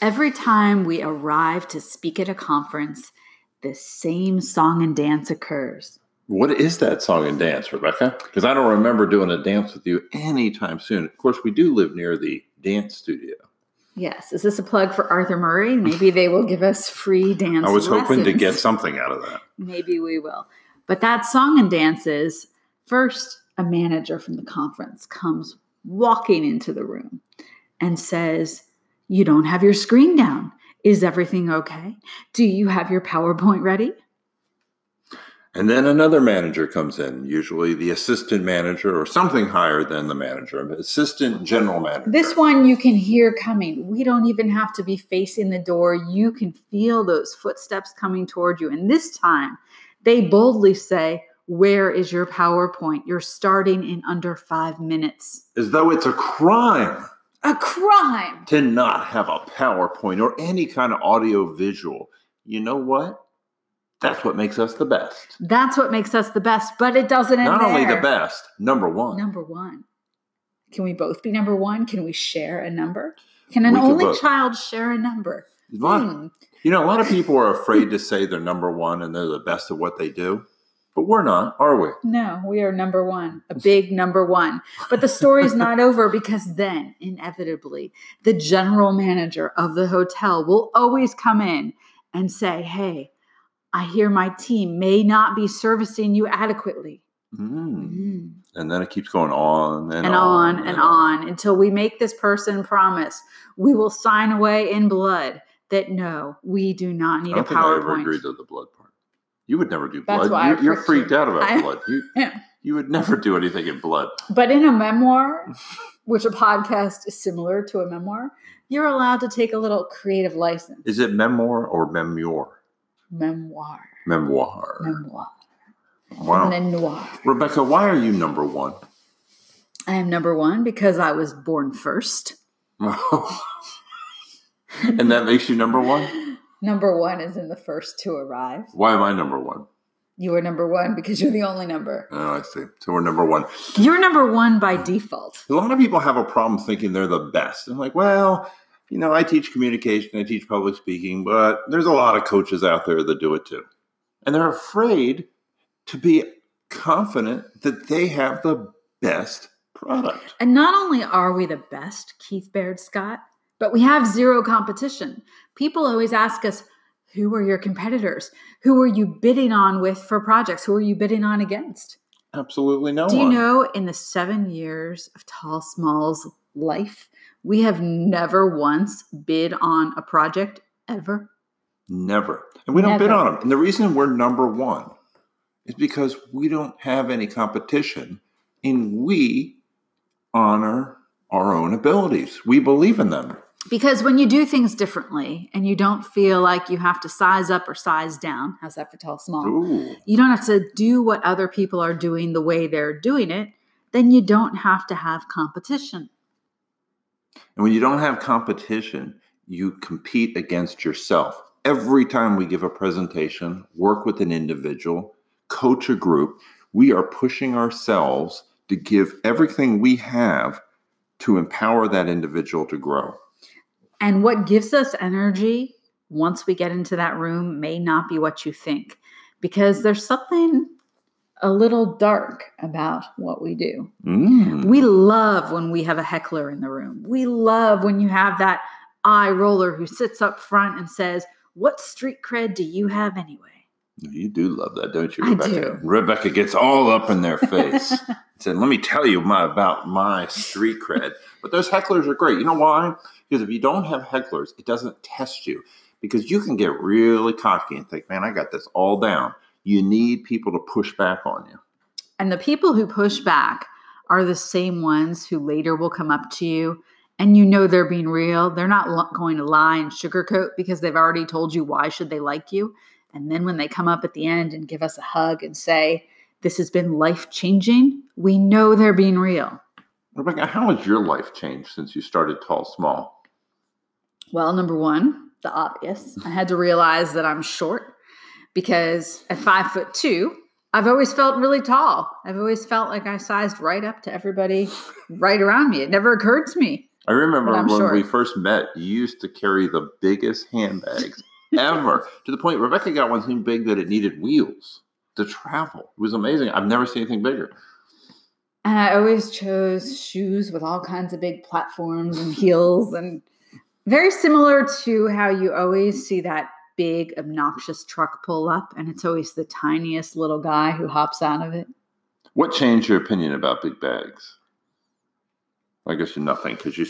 Every time we arrive to speak at a conference, the same song and dance occurs. What is that song and dance, Rebecca? Because I don't remember doing a dance with you anytime soon. Of course, we do live near the dance studio. Yes. Is this a plug for Arthur Murray? Maybe they will give us free dance. I was hoping to get something out of that. Maybe we will. But that song and dance is first, a manager from the conference comes walking into the room and says, You don't have your screen down. Is everything okay? Do you have your PowerPoint ready? And then another manager comes in, usually the assistant manager or something higher than the manager, assistant general manager. This one you can hear coming. We don't even have to be facing the door. You can feel those footsteps coming toward you. And this time, they boldly say, Where is your PowerPoint? You're starting in under five minutes. as though it's a crime A crime. to not have a PowerPoint or any kind of audio visual. You know what? That's what makes us the best. That's what makes us the best, but it doesn't end Not only there. the best, number one. Number one. Can we both be number one? Can we share a number? Can an could only both. child share a number? A lot- Hmm. You know, a lot of people are afraid to say they're number one and they're the best at what they do, but we're not, are we? No, we are number one, a big number one. But the story's not over because then, inevitably, the general manager of the hotel will always come in and say, Hey, I hear my team may not be servicing you adequately. Mm. Mm. And then it keeps going on and, And on and on until we make this person promise we will sign away in blood that no, we do not need a don't think I ever PowerPoint. agreed to the blood. You would never do blood. You're, you're freaked out about I- blood. You, Yeah. you would never do anything in blood. But in a memoir, which a podcast is similar to a memoir, you're allowed to take a little creative license. Is it memoir or memoir? memoir. Memoir. Memoir. Wow. Memoir. Rebecca, why are you number one? I am number one because I was born first. and that makes you number one? Number one is in the first to arrive. Why am I number one? You are number one because you're the only number. Oh, I see. So we're number one. You're number one by default. A lot of people have a problem thinking they're the best. I'm like, well, you know, I teach communication, I teach public speaking, but there's a lot of coaches out there that do it too. And they're afraid to be confident that they have the best product. And not only are we the best, Keith Baird Scott, but we have zero competition. People always ask us, who are your competitors? Who are you bidding on with for projects? Who are you bidding on against? Absolutely no Do you one. know in the seven years of Tall Small's life, we have never once bid on a project ever? Never. And we don't bid on them. And the reason we're number one is because we don't have any competition and we honor our own abilities. We believe in them. Because when you do things differently and you don't feel like you have to size up or size down, how's that for Tall Small? Ooh. you don't have to do what other people are doing the way they're doing it, then you don't have to have competition. And when you don't have competition, you compete against yourself. Every time we give a presentation, work with an individual, coach a group, we are pushing ourselves to give everything we have to empower that individual to grow. And what gives us energy once we get into that room may not be what you think, because there's something a little dark about what we do. Mm. We love when we have a heckler in the room. We love when you have that eye roller who sits up front and says, What street cred do you have anyway? You do love that, don't you, I Rebecca? do. Rebecca gets all up in their face. Said, "Let me tell you my, about my street cred." But those hecklers are great. You know why? Because if you don't have hecklers, it doesn't test you. Because you can get really cocky and think, "Man, I got this all down." You need people to push back on you. And the people who push back are the same ones who later will come up to you and you know they're being real. They're not going to lie and sugarcoat because they've already told you why should they like you. And then when they come up at the end and give us a hug and say, "This has been life-changing," we know they're being real. Rebecca, how has your life changed since you started Tall Small? Well, number 1, the obvious. I had to realize that I'm short because at 5 foot 2, I've always felt really tall. I've always felt like I sized right up to everybody right around me. It never occurred to me I remember when sure. we first met, you used to carry the biggest handbags ever to the point Rebecca got one so big that it needed wheels to travel. It was amazing. I've never seen anything bigger. And I always chose shoes with all kinds of big platforms and heels, and very similar to how you always see that big, obnoxious truck pull up, and it's always the tiniest little guy who hops out of it. What changed your opinion about big bags? I guess nothing because you